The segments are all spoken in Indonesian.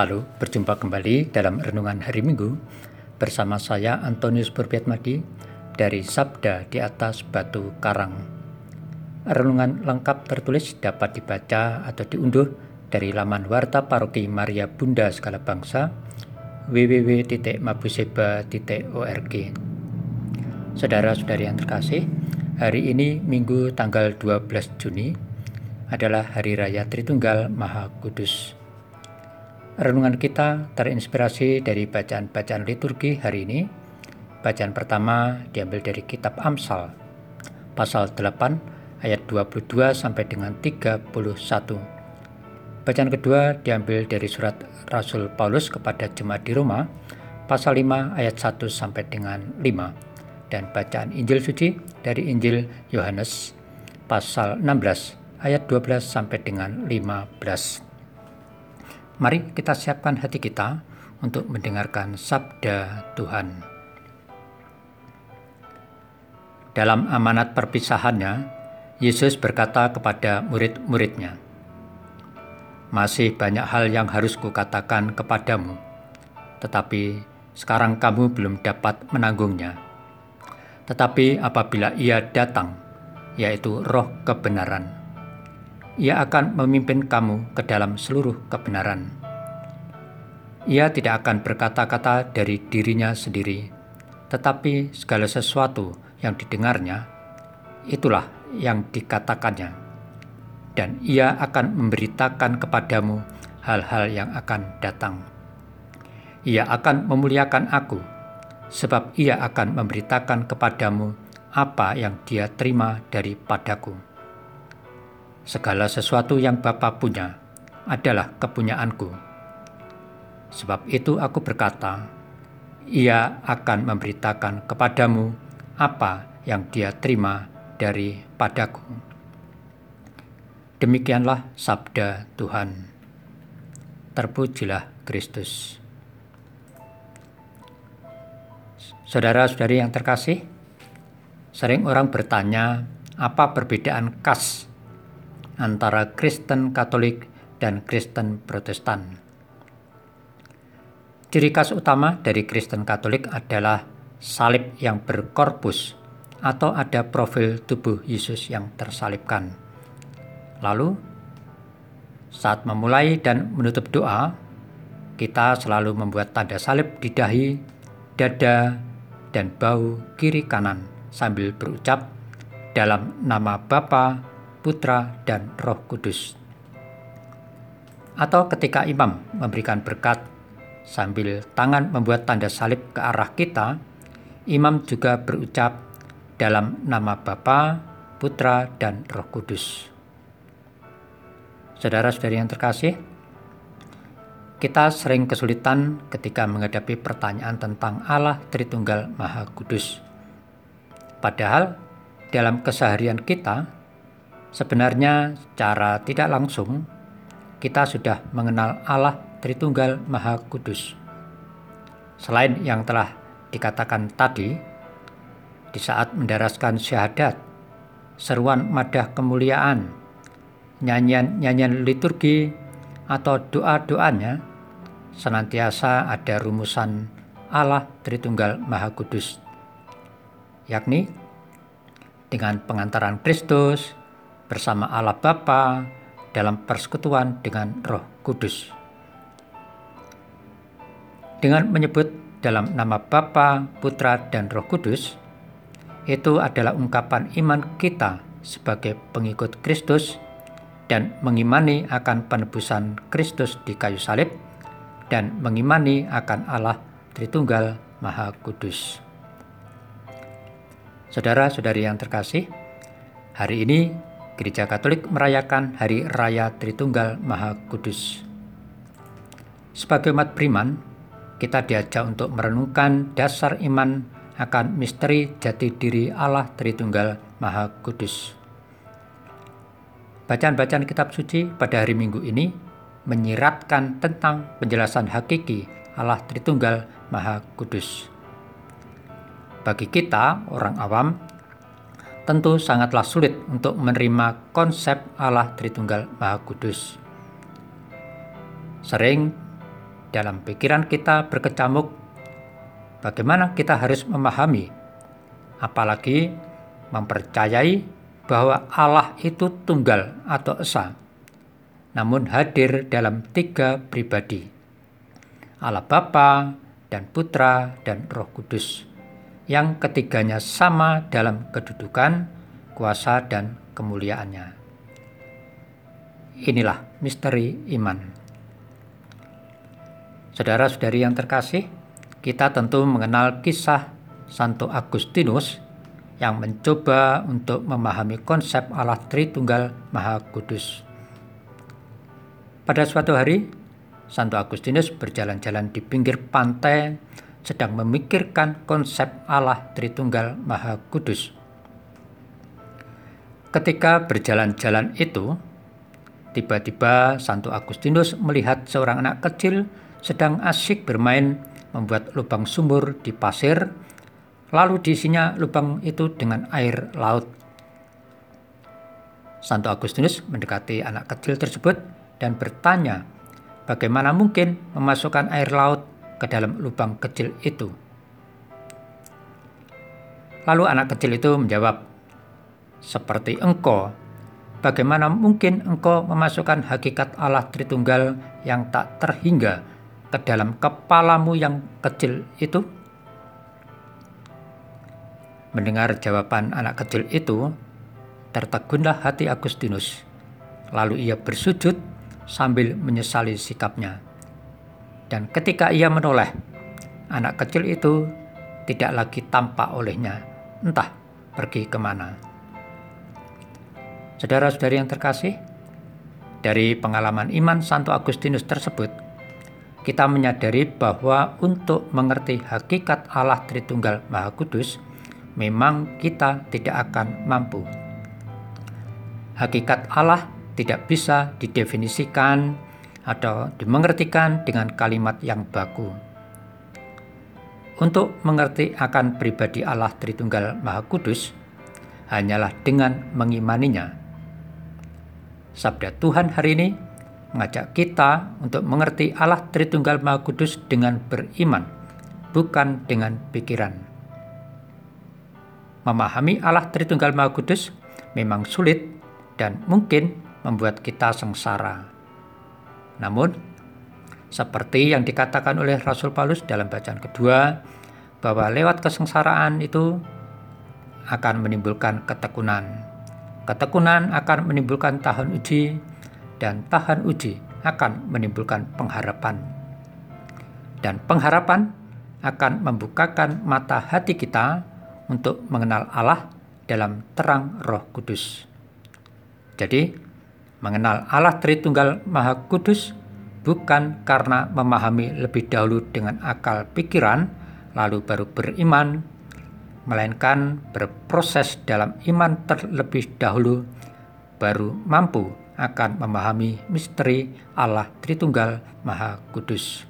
Halo, berjumpa kembali dalam Renungan Hari Minggu bersama saya Antonius Berbiatmadi dari Sabda di atas Batu Karang. Renungan lengkap tertulis dapat dibaca atau diunduh dari laman Warta Paroki Maria Bunda Segala Bangsa www.mabuseba.org Saudara-saudari yang terkasih, hari ini Minggu tanggal 12 Juni adalah Hari Raya Tritunggal Maha Kudus. Renungan kita terinspirasi dari bacaan-bacaan liturgi hari ini. Bacaan pertama diambil dari kitab Amsal, pasal 8 ayat 22 sampai dengan 31. Bacaan kedua diambil dari surat Rasul Paulus kepada jemaat di Roma, pasal 5 ayat 1 sampai dengan 5. Dan bacaan Injil suci dari Injil Yohanes, pasal 16 ayat 12 sampai dengan 15. Mari kita siapkan hati kita untuk mendengarkan sabda Tuhan. Dalam amanat perpisahannya, Yesus berkata kepada murid-muridnya, "Masih banyak hal yang harus kukatakan kepadamu, tetapi sekarang kamu belum dapat menanggungnya. Tetapi apabila Ia datang, yaitu Roh kebenaran, ia akan memimpin kamu ke dalam seluruh kebenaran. Ia tidak akan berkata-kata dari dirinya sendiri, tetapi segala sesuatu yang didengarnya, itulah yang dikatakannya. Dan ia akan memberitakan kepadamu hal-hal yang akan datang. Ia akan memuliakan aku, sebab ia akan memberitakan kepadamu apa yang dia terima daripadaku. Segala sesuatu yang Bapa punya adalah kepunyaanku. Sebab itu aku berkata, ia akan memberitakan kepadamu apa yang dia terima daripadaku. Demikianlah sabda Tuhan. Terpujilah Kristus. Saudara-saudari yang terkasih, sering orang bertanya, apa perbedaan khas antara Kristen Katolik dan Kristen Protestan. Ciri khas utama dari Kristen Katolik adalah salib yang berkorpus atau ada profil tubuh Yesus yang tersalibkan. Lalu, saat memulai dan menutup doa, kita selalu membuat tanda salib di dahi, dada, dan bau kiri kanan sambil berucap dalam nama Bapa, Putra, dan Roh Kudus. Atau ketika imam memberikan berkat sambil tangan membuat tanda salib ke arah kita, imam juga berucap dalam nama Bapa, Putra, dan Roh Kudus. Saudara-saudari yang terkasih, kita sering kesulitan ketika menghadapi pertanyaan tentang Allah Tritunggal Maha Kudus. Padahal dalam keseharian kita, Sebenarnya secara tidak langsung kita sudah mengenal Allah Tritunggal Maha Kudus. Selain yang telah dikatakan tadi, di saat mendaraskan syahadat, seruan madah kemuliaan, nyanyian-nyanyian liturgi, atau doa-doanya, senantiasa ada rumusan Allah Tritunggal Maha Kudus, yakni dengan pengantaran Kristus, bersama Allah Bapa dalam persekutuan dengan Roh Kudus. Dengan menyebut dalam nama Bapa, Putra, dan Roh Kudus, itu adalah ungkapan iman kita sebagai pengikut Kristus dan mengimani akan penebusan Kristus di kayu salib dan mengimani akan Allah Tritunggal Maha Kudus. Saudara-saudari yang terkasih, hari ini Gereja Katolik merayakan Hari Raya Tritunggal Maha Kudus. Sebagai umat beriman, kita diajak untuk merenungkan dasar iman akan misteri jati diri Allah Tritunggal Maha Kudus. Bacaan-bacaan kitab suci pada hari Minggu ini menyiratkan tentang penjelasan hakiki Allah Tritunggal Maha Kudus. Bagi kita, orang awam, tentu sangatlah sulit untuk menerima konsep Allah Tritunggal Maha Kudus. Sering dalam pikiran kita berkecamuk, bagaimana kita harus memahami, apalagi mempercayai bahwa Allah itu tunggal atau esa, namun hadir dalam tiga pribadi, Allah Bapa dan Putra dan Roh Kudus, yang ketiganya sama dalam kedudukan, kuasa, dan kemuliaannya. Inilah misteri iman. Saudara-saudari yang terkasih, kita tentu mengenal kisah Santo Agustinus yang mencoba untuk memahami konsep Allah Tritunggal Maha Kudus. Pada suatu hari, Santo Agustinus berjalan-jalan di pinggir pantai sedang memikirkan konsep Allah Tritunggal Maha Kudus. Ketika berjalan-jalan itu, Tiba-tiba Santo Agustinus melihat seorang anak kecil sedang asyik bermain membuat lubang sumur di pasir, lalu diisinya lubang itu dengan air laut. Santo Agustinus mendekati anak kecil tersebut dan bertanya, bagaimana mungkin memasukkan air laut ke dalam lubang kecil itu? Lalu anak kecil itu menjawab, "Seperti engkau Bagaimana mungkin engkau memasukkan hakikat Allah Tritunggal yang tak terhingga ke dalam kepalamu yang kecil itu? Mendengar jawaban anak kecil itu, tertegunlah hati Agustinus. Lalu ia bersujud sambil menyesali sikapnya. Dan ketika ia menoleh, anak kecil itu tidak lagi tampak olehnya, entah pergi ke mana. Saudara-saudari yang terkasih, dari pengalaman iman Santo Agustinus tersebut, kita menyadari bahwa untuk mengerti hakikat Allah Tritunggal Maha Kudus, memang kita tidak akan mampu. Hakikat Allah tidak bisa didefinisikan atau dimengertikan dengan kalimat yang baku. Untuk mengerti akan pribadi Allah Tritunggal Maha Kudus, hanyalah dengan mengimaninya Sabda Tuhan hari ini mengajak kita untuk mengerti Allah Tritunggal Maha Kudus dengan beriman, bukan dengan pikiran. Memahami Allah Tritunggal Maha Kudus memang sulit dan mungkin membuat kita sengsara. Namun, seperti yang dikatakan oleh Rasul Paulus dalam bacaan kedua, bahwa lewat kesengsaraan itu akan menimbulkan ketekunan. Ketekunan akan menimbulkan tahan uji, dan tahan uji akan menimbulkan pengharapan. Dan pengharapan akan membukakan mata hati kita untuk mengenal Allah dalam terang Roh Kudus. Jadi, mengenal Allah Tritunggal Maha Kudus bukan karena memahami lebih dahulu dengan akal pikiran, lalu baru beriman, melainkan berproses dalam iman terlebih dahulu, baru mampu akan memahami misteri Allah Tritunggal Maha Kudus.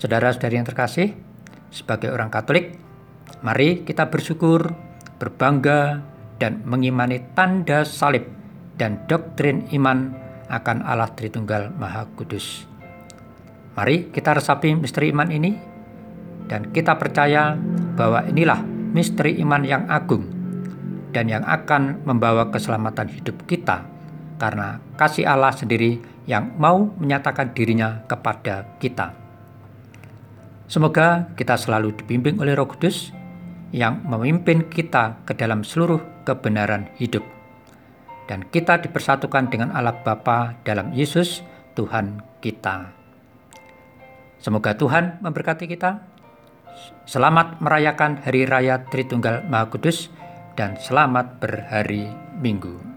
Saudara-saudari yang terkasih, sebagai orang Katolik, mari kita bersyukur, berbangga, dan mengimani tanda salib dan doktrin iman akan Allah Tritunggal Maha Kudus. Mari kita resapi misteri iman ini dan kita percaya bahwa inilah misteri iman yang agung dan yang akan membawa keselamatan hidup kita karena kasih Allah sendiri yang mau menyatakan dirinya kepada kita. Semoga kita selalu dibimbing oleh Roh Kudus yang memimpin kita ke dalam seluruh kebenaran hidup. Dan kita dipersatukan dengan Allah Bapa dalam Yesus Tuhan kita. Semoga Tuhan memberkati kita. Selamat merayakan Hari Raya Tritunggal Maha Kudus dan selamat berhari Minggu.